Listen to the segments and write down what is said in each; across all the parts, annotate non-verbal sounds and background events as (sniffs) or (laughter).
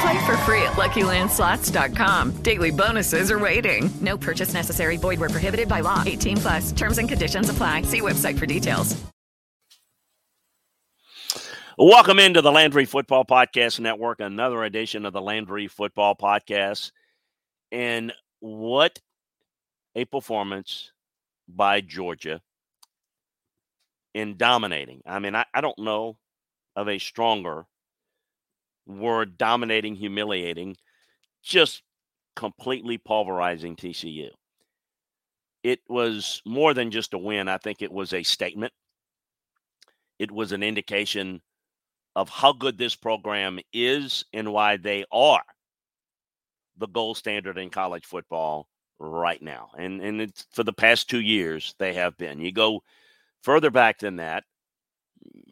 Play for free at LuckyLandSlots.com. Daily bonuses are waiting. No purchase necessary. Void where prohibited by law. 18 plus. Terms and conditions apply. See website for details. Welcome into the Landry Football Podcast Network, another edition of the Landry Football Podcast. And what a performance by Georgia in dominating. I mean, I, I don't know of a stronger word dominating, humiliating, just completely pulverizing TCU. It was more than just a win. I think it was a statement. It was an indication of how good this program is and why they are the gold standard in college football right now. And and for the past 2 years they have been. You go further back than that,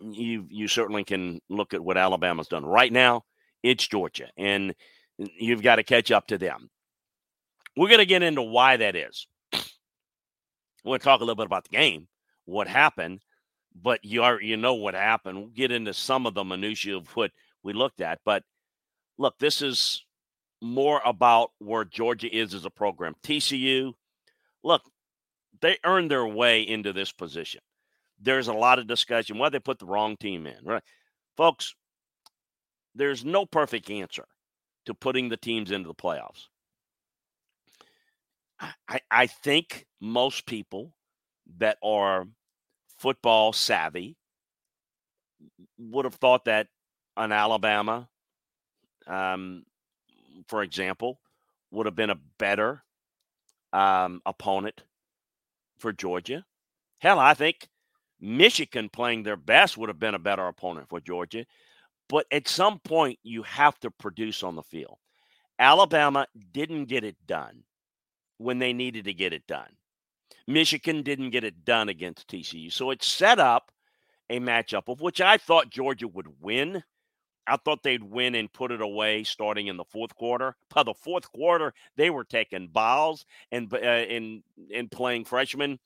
you you certainly can look at what Alabama's done. Right now, it's Georgia, and you've got to catch up to them. We're going to get into why that is. We're going to talk a little bit about the game, what happened, but you are you know what happened. We'll get into some of the minutiae of what we looked at, but look, this is more about where Georgia is as a program. TCU, look, they earned their way into this position there's a lot of discussion why they put the wrong team in, right? Folks, there's no perfect answer to putting the teams into the playoffs. I, I think most people that are football savvy would have thought that an Alabama, um, for example, would have been a better um, opponent for Georgia. Hell, I think Michigan playing their best would have been a better opponent for Georgia. But at some point, you have to produce on the field. Alabama didn't get it done when they needed to get it done. Michigan didn't get it done against TCU. So it set up a matchup of which I thought Georgia would win. I thought they'd win and put it away starting in the fourth quarter. By the fourth quarter, they were taking balls and uh, in in playing freshmen.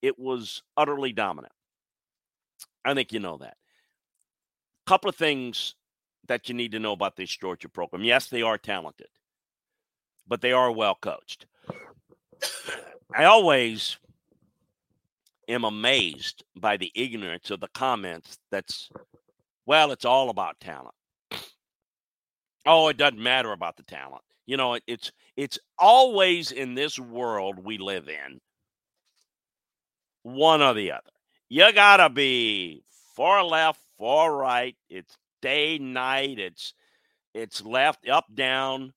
It was utterly dominant. I think you know that. A couple of things that you need to know about this Georgia program. Yes, they are talented, but they are well coached. I always am amazed by the ignorance of the comments that's, well, it's all about talent. Oh, it doesn't matter about the talent. You know, it's it's always in this world we live in, one or the other you gotta be far left, far right. It's day, night. It's it's left, up, down.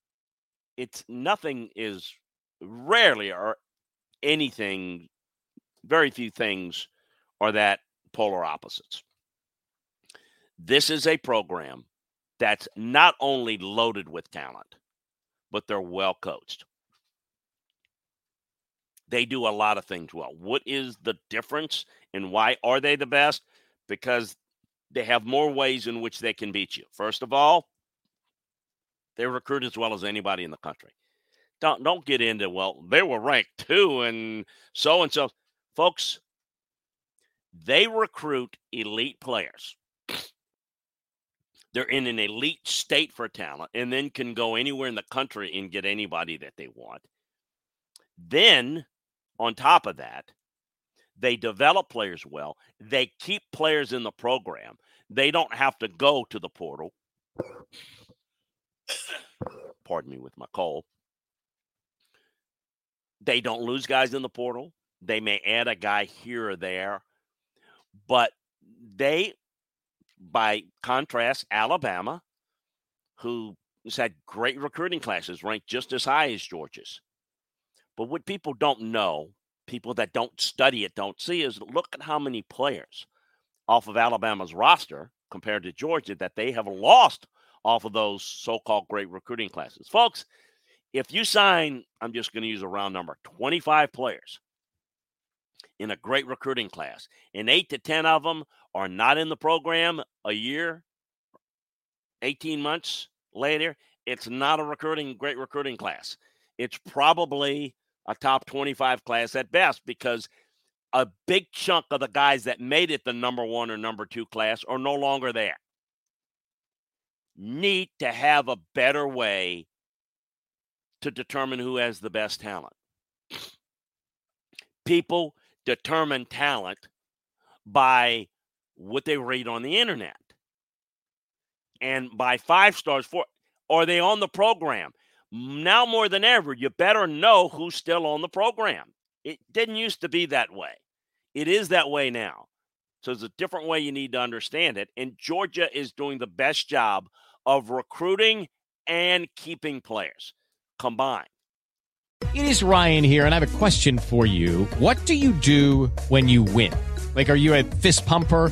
It's nothing is rarely or anything. Very few things are that polar opposites. This is a program that's not only loaded with talent, but they're well coached. They do a lot of things well. What is the difference and why are they the best? Because they have more ways in which they can beat you. First of all, they recruit as well as anybody in the country. Don't don't get into well, they were ranked two and so and so. Folks, they recruit elite players. They're in an elite state for talent and then can go anywhere in the country and get anybody that they want. Then, on top of that, they develop players well. They keep players in the program. They don't have to go to the portal. Pardon me with my cold. They don't lose guys in the portal. They may add a guy here or there, but they, by contrast, Alabama, who has had great recruiting classes, ranked just as high as Georgia's. But what people don't know, people that don't study it don't see, is look at how many players off of Alabama's roster compared to Georgia that they have lost off of those so called great recruiting classes. Folks, if you sign, I'm just going to use a round number, 25 players in a great recruiting class, and eight to 10 of them are not in the program a year, 18 months later, it's not a recruiting, great recruiting class. It's probably a top 25 class at best because a big chunk of the guys that made it the number one or number two class are no longer there. Need to have a better way to determine who has the best talent. People determine talent by what they read on the internet and by five stars for are they on the program now more than ever you better know who's still on the program. It didn't used to be that way. It is that way now. So it's a different way you need to understand it and georgia is doing the best job of recruiting and keeping players combined. It is ryan here and i have a question for you. What do you do when you win? Like are you a fist pumper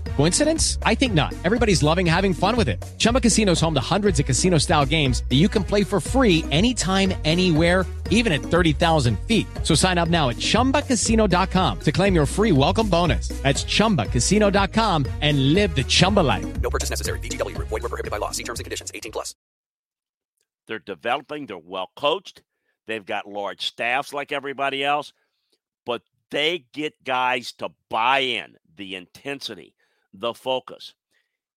Coincidence? I think not. Everybody's loving having fun with it. Chumba Casino is home to hundreds of casino-style games that you can play for free anytime, anywhere, even at 30,000 feet. So sign up now at ChumbaCasino.com to claim your free welcome bonus. That's ChumbaCasino.com and live the Chumba life. No purchase necessary. VGW. Void were prohibited by law. See terms and conditions. 18 plus. They're developing. They're well coached. They've got large staffs like everybody else, but they get guys to buy in the intensity, the focus.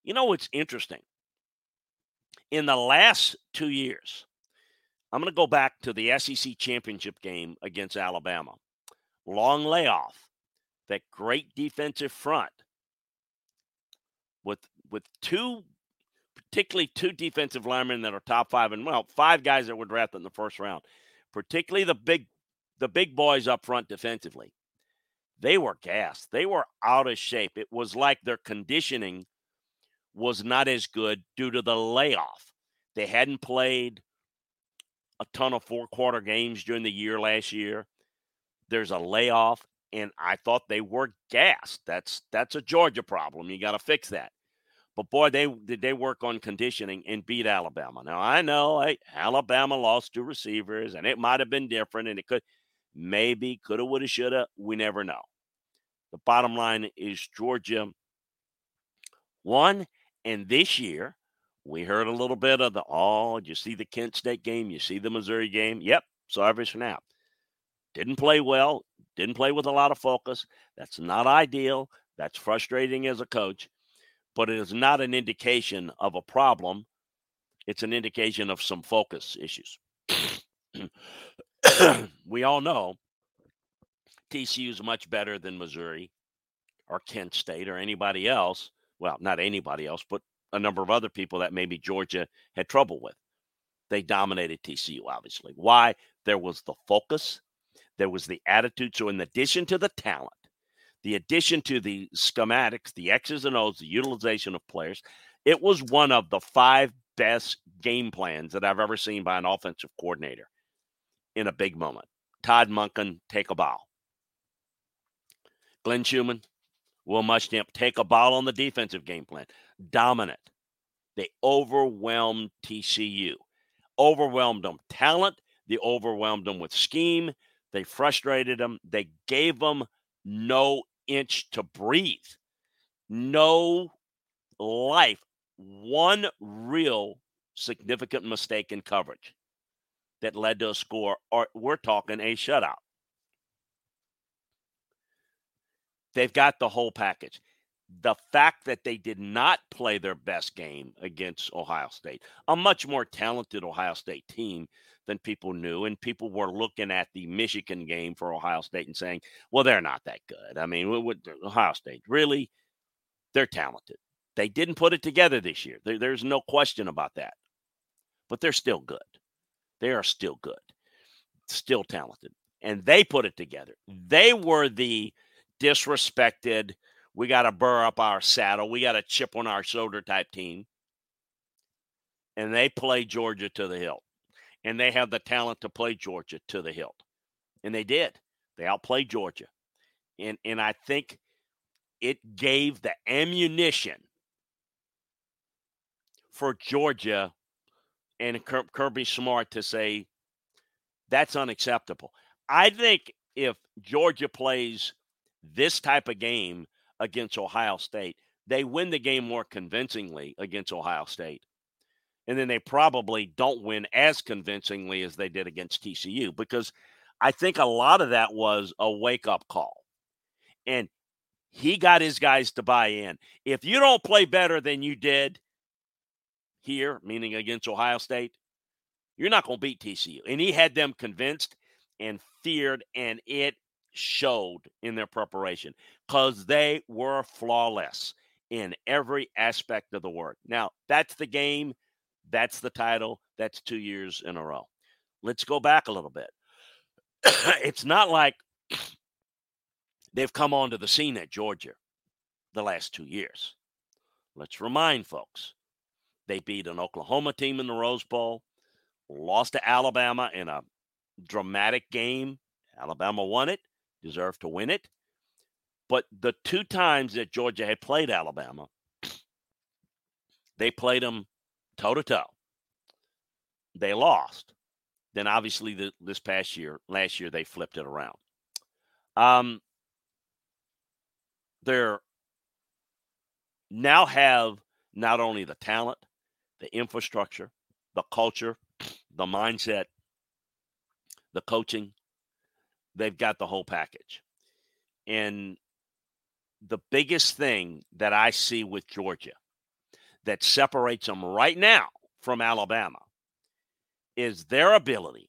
You know what's interesting? In the last two years, I'm going to go back to the SEC championship game against Alabama. Long layoff, that great defensive front with with two particularly two defensive linemen that are top five and well, five guys that were drafted in the first round, particularly the big the big boys up front defensively. They were gassed. They were out of shape. It was like their conditioning was not as good due to the layoff. They hadn't played a ton of four quarter games during the year last year. There's a layoff, and I thought they were gassed. That's that's a Georgia problem. You got to fix that. But boy, they did they work on conditioning and beat Alabama. Now I know hey, Alabama lost two receivers, and it might have been different, and it could maybe coulda, woulda, shoulda. We never know. The bottom line is Georgia won, and this year we heard a little bit of the oh, you see the Kent State game, you see the Missouri game. Yep, saw every snap. Didn't play well, didn't play with a lot of focus. That's not ideal. That's frustrating as a coach but it is not an indication of a problem. It's an indication of some focus issues. (sniffs) (clears throat) (clears throat) we all know TCU is much better than Missouri or Kent State or anybody else. Well, not anybody else, but a number of other people that maybe Georgia had trouble with. They dominated TCU, obviously. Why? There was the focus, there was the attitude. So, in addition to the talent, the addition to the schematics, the X's and O's, the utilization of players, it was one of the five best game plans that I've ever seen by an offensive coordinator in a big moment. Todd Monken, take a bow. Glenn Schumann, Will Muschamp, take a bow on the defensive game plan. Dominant. They overwhelmed TCU, overwhelmed them talent. They overwhelmed them with scheme. They frustrated them. They gave them no inch to breathe. No life. One real significant mistake in coverage that led to a score, or we're talking a shutout. They've got the whole package. The fact that they did not play their best game against Ohio State, a much more talented Ohio State team than people knew. And people were looking at the Michigan game for Ohio State and saying, well, they're not that good. I mean, what, Ohio State, really? They're talented. They didn't put it together this year. There, there's no question about that. But they're still good. They are still good, still talented. And they put it together. They were the disrespected, we got to burr up our saddle, we got a chip on our shoulder type team. And they play Georgia to the hilt. And they have the talent to play Georgia to the hilt. And they did. They outplayed Georgia. And and I think it gave the ammunition for Georgia and Kirby Smart to say that's unacceptable. I think if Georgia plays this type of game against Ohio State, they win the game more convincingly against Ohio State. And then they probably don't win as convincingly as they did against TCU because I think a lot of that was a wake up call. And he got his guys to buy in. If you don't play better than you did here, meaning against Ohio State, you're not going to beat TCU. And he had them convinced and feared, and it showed in their preparation because they were flawless in every aspect of the work. Now, that's the game, that's the title, that's two years in a row. Let's go back a little bit. (coughs) it's not like they've come onto the scene at Georgia the last two years. Let's remind folks they beat an Oklahoma team in the Rose Bowl, lost to Alabama in a dramatic game. Alabama won it, deserved to win it. But the two times that Georgia had played Alabama, they played them toe to toe. They lost. Then obviously the, this past year, last year, they flipped it around. Um, they're now have not only the talent, the infrastructure, the culture, (sniffs) the mindset, the coaching. They've got the whole package. And the biggest thing that I see with Georgia that separates them right now from Alabama is their ability.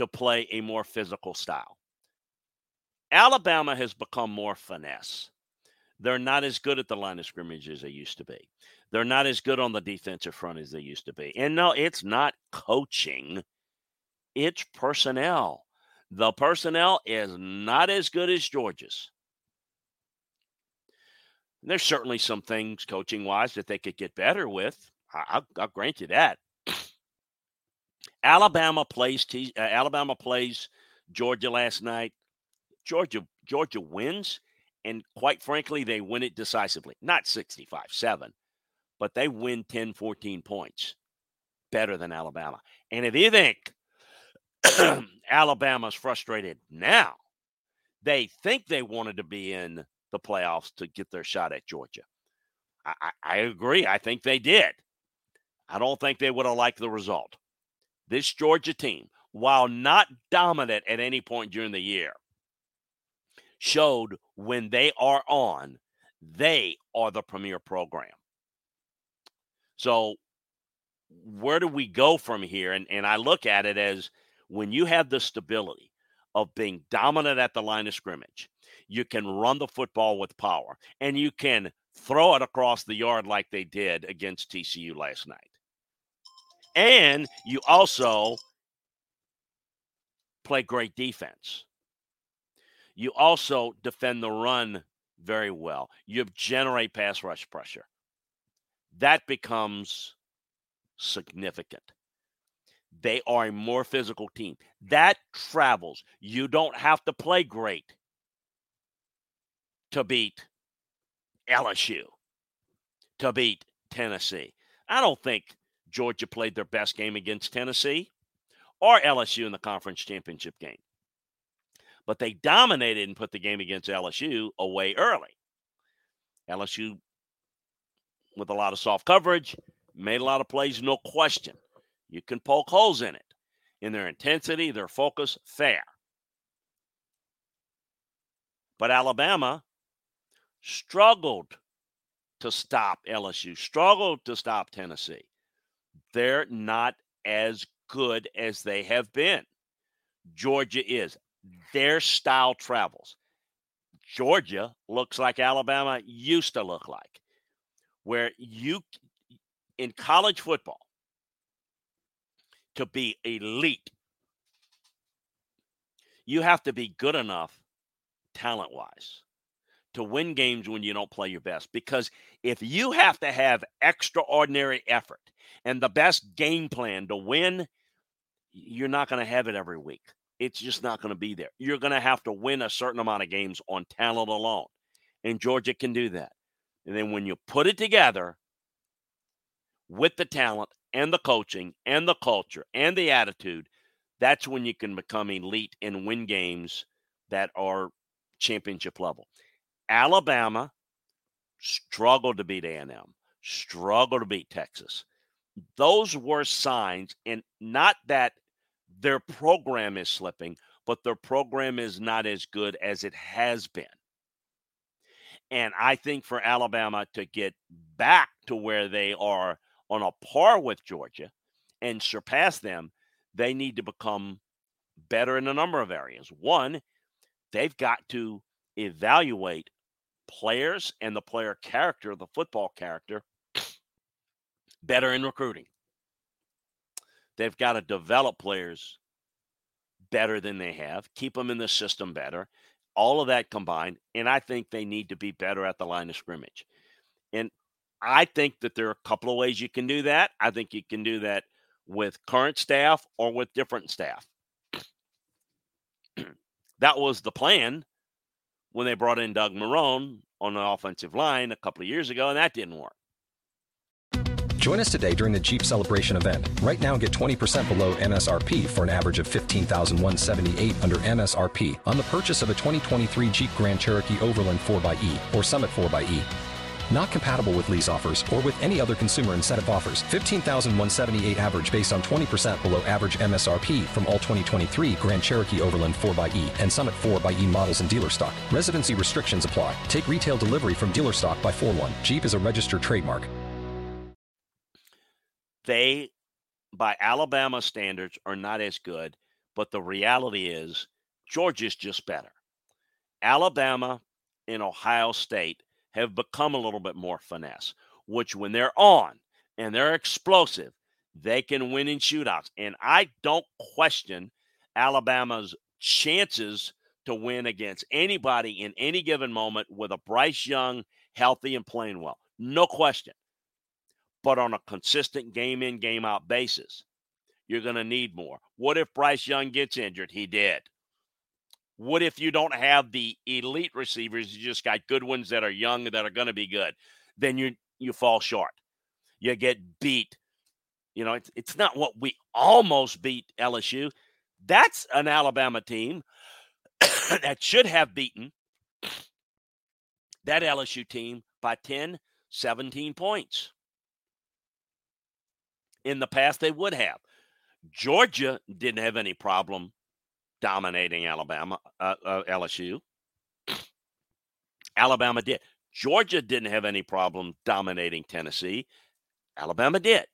To play a more physical style. Alabama has become more finesse. They're not as good at the line of scrimmage as they used to be. They're not as good on the defensive front as they used to be. And no, it's not coaching, it's personnel. The personnel is not as good as Georgia's. There's certainly some things coaching wise that they could get better with. I'll, I'll grant you that. Alabama plays T, uh, Alabama plays Georgia last night. Georgia Georgia wins, and quite frankly, they win it decisively. Not 65-7, but they win 10, 14 points better than Alabama. And if you think (clears throat) Alabama's frustrated now, they think they wanted to be in the playoffs to get their shot at Georgia. I, I, I agree. I think they did. I don't think they would have liked the result. This Georgia team, while not dominant at any point during the year, showed when they are on, they are the premier program. So, where do we go from here? And, and I look at it as when you have the stability of being dominant at the line of scrimmage. You can run the football with power, and you can throw it across the yard like they did against TCU last night. And you also play great defense. You also defend the run very well. You generate pass rush pressure. That becomes significant. They are a more physical team. That travels. You don't have to play great to beat LSU, to beat Tennessee. I don't think Georgia played their best game against Tennessee or LSU in the conference championship game. But they dominated and put the game against LSU away early. LSU, with a lot of soft coverage, made a lot of plays, no question. You can poke holes in it, in their intensity, their focus, fair. But Alabama struggled to stop LSU, struggled to stop Tennessee. They're not as good as they have been. Georgia is. Their style travels. Georgia looks like Alabama used to look like, where you in college football to be elite, you have to be good enough talent wise to win games when you don't play your best. Because if you have to have extraordinary effort and the best game plan to win, you're not going to have it every week. It's just not going to be there. You're going to have to win a certain amount of games on talent alone. And Georgia can do that. And then when you put it together with the talent and the coaching and the culture and the attitude, that's when you can become elite and win games that are championship level. Alabama struggled to beat A&M, struggled to beat Texas. Those were signs, and not that their program is slipping, but their program is not as good as it has been. And I think for Alabama to get back to where they are on a par with Georgia and surpass them, they need to become better in a number of areas. One, they've got to evaluate players and the player character, the football character, better in recruiting. They've got to develop players better than they have, keep them in the system better, all of that combined. And I think they need to be better at the line of scrimmage. And I think that there are a couple of ways you can do that. I think you can do that with current staff or with different staff. (clears throat) that was the plan when they brought in Doug Marrone on the offensive line a couple of years ago, and that didn't work. Join us today during the Jeep Celebration event. Right now, get 20% below MSRP for an average of 15178 under MSRP on the purchase of a 2023 Jeep Grand Cherokee Overland 4xE or Summit 4xE. Not compatible with lease offers or with any other consumer incentive offers. 15,178 average based on 20% below average MSRP from all 2023 Grand Cherokee Overland 4xE and Summit 4xE models in dealer stock. Residency restrictions apply. Take retail delivery from dealer stock by 4 1. Jeep is a registered trademark. They, by Alabama standards, are not as good, but the reality is Georgia's just better. Alabama and Ohio State have become a little bit more finesse, which when they're on and they're explosive, they can win in shootouts. And I don't question Alabama's chances to win against anybody in any given moment with a Bryce Young healthy and playing well. No question. But on a consistent game in, game out basis, you're going to need more. What if Bryce Young gets injured? He did. What if you don't have the elite receivers? You just got good ones that are young that are going to be good. Then you you fall short. You get beat. You know, it's, it's not what we almost beat LSU. That's an Alabama team (coughs) that should have beaten that LSU team by 10, 17 points. In the past, they would have. Georgia didn't have any problem dominating Alabama, uh, uh, LSU. Alabama did. Georgia didn't have any problem dominating Tennessee. Alabama did.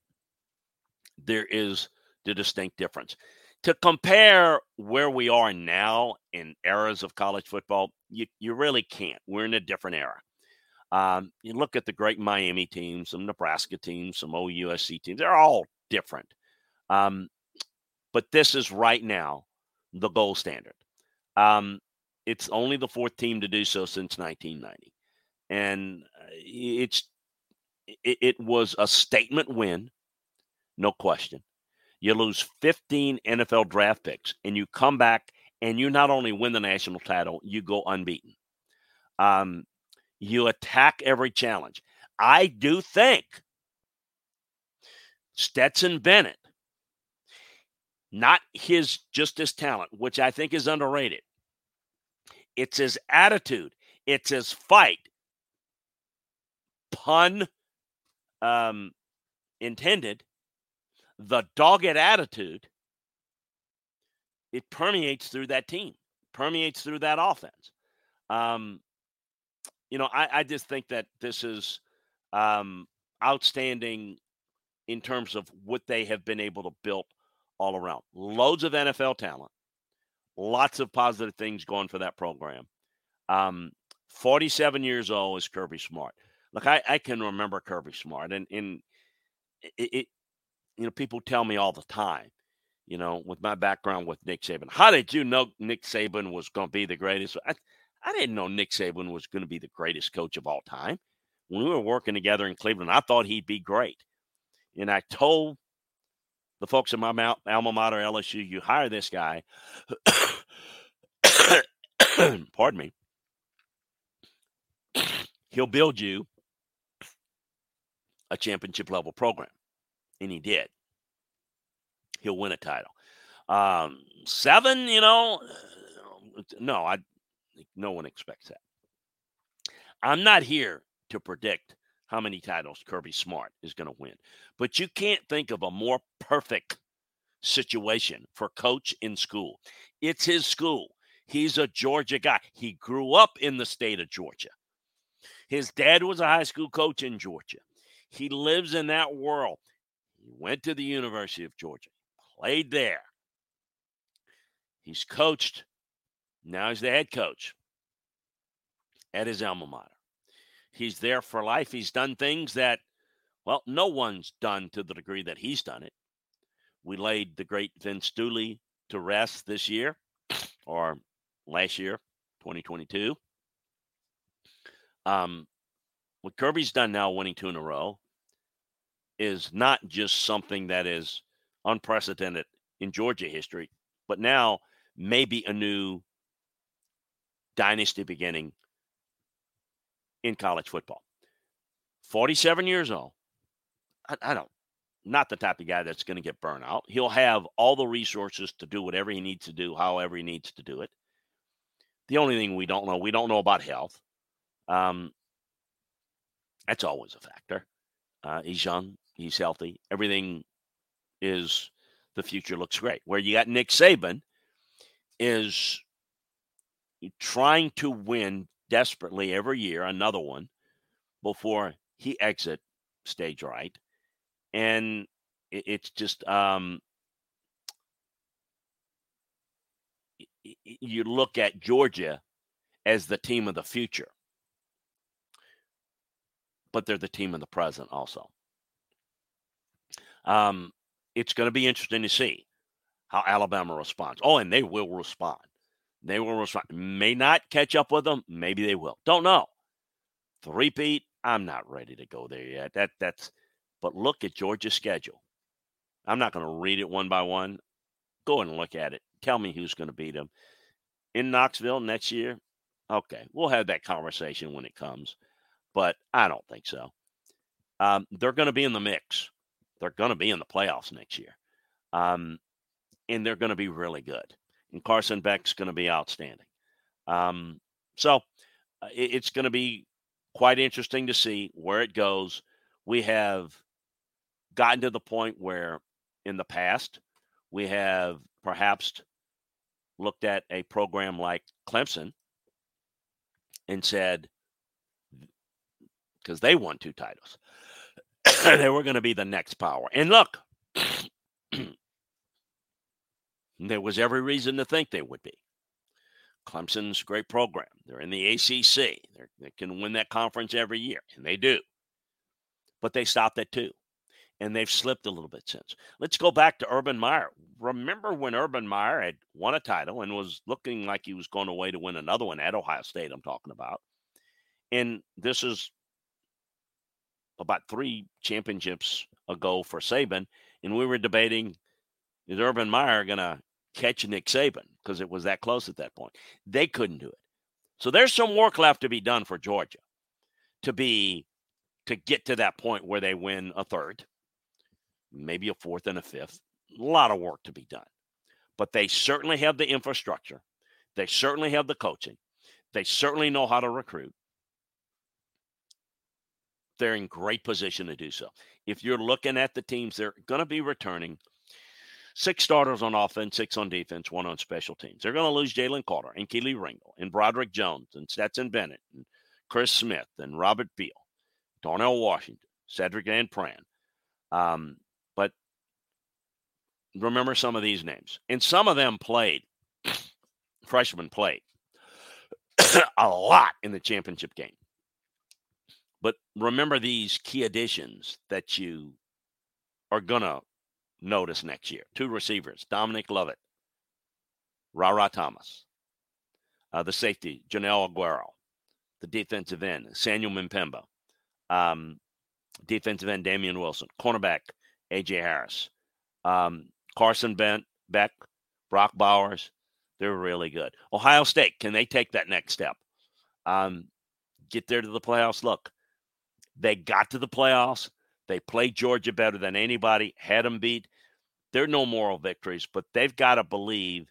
There is the distinct difference. to compare where we are now in eras of college football, you, you really can't. We're in a different era. Um, you look at the great Miami teams, some Nebraska teams, some OUSC teams, they're all different. Um, but this is right now the gold standard. Um, it's only the fourth team to do so since 1990. And uh, it's it, it was a statement win, no question. You lose 15 NFL draft picks and you come back and you not only win the national title, you go unbeaten. Um, you attack every challenge. I do think Stetson Bennett, not his just his talent, which I think is underrated. It's his attitude, it's his fight. Pun um, intended, the dogged attitude, it permeates through that team, permeates through that offense. Um, you know, I, I just think that this is um, outstanding in terms of what they have been able to build all around. Loads of NFL talent, lots of positive things going for that program. Um, 47 years old is Kirby Smart. Look, I, I can remember Kirby Smart, and, and it, it, you know, people tell me all the time, you know, with my background with Nick Saban, how did you know Nick Saban was going to be the greatest? I, I didn't know Nick Saban was going to be the greatest coach of all time. When we were working together in Cleveland, I thought he'd be great. And I told the folks at my alma mater, LSU, you hire this guy. (coughs) pardon me. He'll build you a championship level program. And he did. He'll win a title. Um, seven, you know, no, I no one expects that. I'm not here to predict how many titles Kirby Smart is going to win, but you can't think of a more perfect situation for coach in school. It's his school. He's a Georgia guy. He grew up in the state of Georgia. His dad was a high school coach in Georgia. He lives in that world. He went to the University of Georgia, played there. He's coached now he's the head coach at his alma mater. He's there for life. He's done things that, well, no one's done to the degree that he's done it. We laid the great Vince Dooley to rest this year or last year, 2022. Um, what Kirby's done now, winning two in a row, is not just something that is unprecedented in Georgia history, but now maybe a new dynasty beginning in college football. 47 years old. I, I don't, not the type of guy that's going to get burnt out. He'll have all the resources to do whatever he needs to do, however he needs to do it. The only thing we don't know, we don't know about health. Um, that's always a factor. Uh, he's young, he's healthy. Everything is the future looks great. Where you got Nick Saban is trying to win desperately every year, another one, before he exit stage right. And it, it's just um, you look at Georgia as the team of the future, but they're the team of the present also. Um, it's going to be interesting to see how Alabama responds. Oh, and they will respond. They will respond. May not catch up with them. Maybe they will. Don't know. Three-peat, I'm not ready to go there yet. That that's but look at Georgia's schedule. I'm not going to read it one by one. Go and look at it. Tell me who's going to beat them. In Knoxville next year? Okay, we'll have that conversation when it comes. But I don't think so. Um, they're going to be in the mix. They're going to be in the playoffs next year. Um, and they're going to be really good and Carson Beck's going to be outstanding. Um, so uh, it, it's going to be quite interesting to see where it goes. We have gotten to the point where in the past we have perhaps looked at a program like Clemson and said, because they won two titles, (clears throat) they were going to be the next power. And look, (clears throat) There was every reason to think they would be. Clemson's great program. They're in the ACC. They're, they can win that conference every year, and they do. But they stopped at two, and they've slipped a little bit since. Let's go back to Urban Meyer. Remember when Urban Meyer had won a title and was looking like he was going away to win another one at Ohio State, I'm talking about. And this is about three championships ago for Saban, and we were debating is Urban Meyer going to catch Nick Saban because it was that close at that point. They couldn't do it. So there's some work left to be done for Georgia to be to get to that point where they win a third, maybe a fourth and a fifth. A lot of work to be done. But they certainly have the infrastructure. They certainly have the coaching. They certainly know how to recruit. They're in great position to do so. If you're looking at the teams, they're going to be returning six starters on offense, six on defense, one on special teams. They're going to lose Jalen Carter and Kelee Ringo and Broderick Jones and Stetson Bennett and Chris Smith and Robert Beal, Darnell Washington, Sedrick Van Pran. Um, but remember some of these names. And some of them played, (sniffs) freshmen played (clears throat) a lot in the championship game. But remember these key additions that you are going to notice next year. Two receivers, Dominic Lovett, Rara Thomas, uh, the safety, Joenel Aguero, the defensive end, Samuel M'Pemba, um, defensive end, Damon Wilson, cornerback, A.J. Harris, um, Carson Bent, Beck, Brock Bowers. They're really good. Ohio State, can they take that next step? Um, get there to the playoffs. Look, they got to the playoffs. They played Georgia better than anybody, had them beat. They're no moral victories, but they've got to believe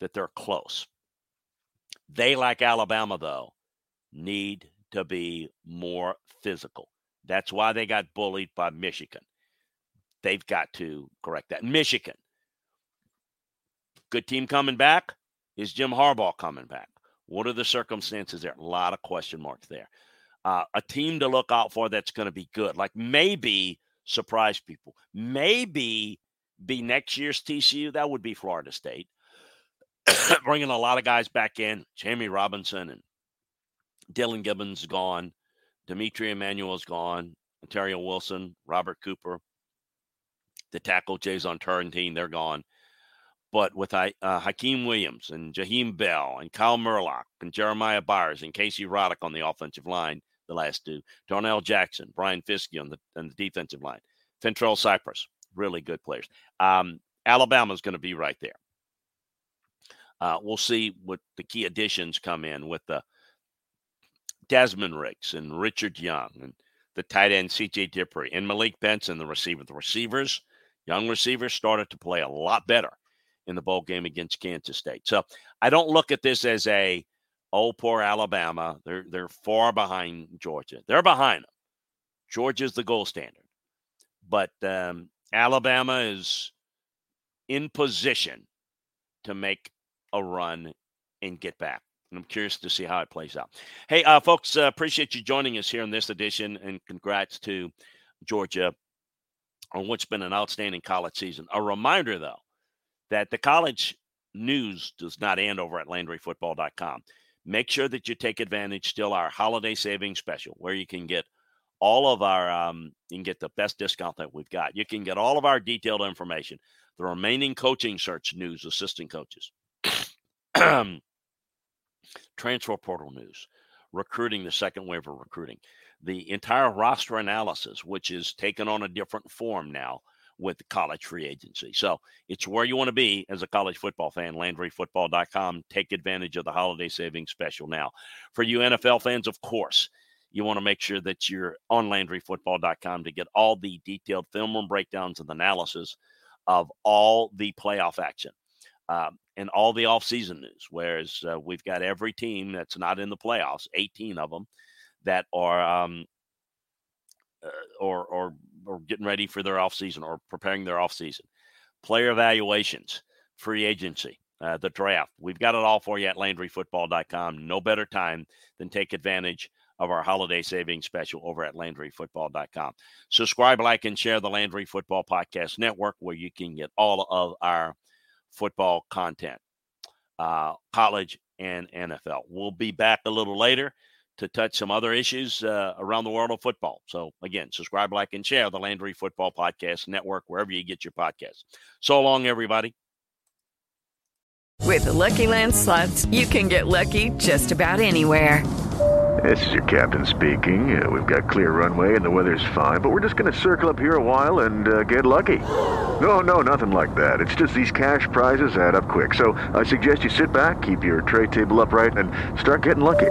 that they're close. They, like Alabama, though, need to be more physical. That's why they got bullied by Michigan. They've got to correct that. Michigan, good team coming back. Is Jim Harbaugh coming back? What are the circumstances there? A lot of question marks there uh, a team to look out for that's going to be good. Like maybe surprise people. Maybe be next year's TCU. That would be Florida State. (coughs) Bringing a lot of guys back in. Jammie Robinson and Dillan Gibbons gone. D'Mitri Emmanuel's gone. Ontaria Wilson, Robert Cooper, the tackle Jazston Turnetine, they're gone. But with uh, Hykeem Williams and Jaheim Bell and Kyle Murlock and Jeremiah Byers and Casey Roddick on the offensive line, the last two. Darnell Jackson, Braden Fiske on the, on the defensive line. Fentrell Cypress, really good players. Um, Alabama's going to be right there. Uh, we'll see what the key additions come in with the Desmond Ricks and Richard Young and the tight end CJ Dippre and Malik Benson, the receiver. The receivers, young receivers, started to play a lot better in the bowl game against Kansas State. So I don't look at this as a oh poor Alabama. They're they're far behind Georgia. They're behind them. Georgia's the gold standard, but um, Alabama is in position to make a run and get back. And I'm curious to see how it plays out. Hey, uh, folks, uh, appreciate you joining us here in this edition, and congrats to Georgia on what's been an outstanding college season. A reminder, though, that the college news does not end over at LandryFootball.com make sure that you take advantage still our holiday savings special where you can get all of our um, you can get the best discount that we've got. You can get all of our detailed information the remaining coaching search news assistant coaches (clears throat) transfer portal news recruiting the second wave of recruiting the entire roster analysis which is taken on a different form now with college free agency. So it's where you want to be as a college football fan. LandryFootball.com. Take advantage of the holiday savings special now. For you NFL fans, of course, you want to make sure that you're on LandryFootball.com to get all the detailed film room breakdowns and analysis of all the playoff action. Um, and all the offseason news, whereas uh, we've got every team that's not in the playoffs, 18 of them, that are um, uh, or or or getting ready for their offseason or preparing their offseason. Player evaluations, free agency, uh, the draft. We've got it all for you at LandryFootball.com. No better time than take advantage of our holiday savings special over at LandryFootball.com. Subscribe, like, and share the Landry Football Podcast Network, where you can get all of our football content, uh, college and NFL. We'll be back a little later to touch some other issues uh, around the world of football. So, again, subscribe, like, and share the Landry Football Podcast Network wherever you get your podcasts. So long, everybody. With the Lucky Land slots, you can get lucky just about anywhere. This is your captain speaking. Uh, we've got clear runway and the weather's fine, but we're just going to circle up here a while and uh, get lucky. No, no, nothing like that. It's just these cash prizes add up quick. So I suggest you sit back, keep your tray table upright, and start getting lucky.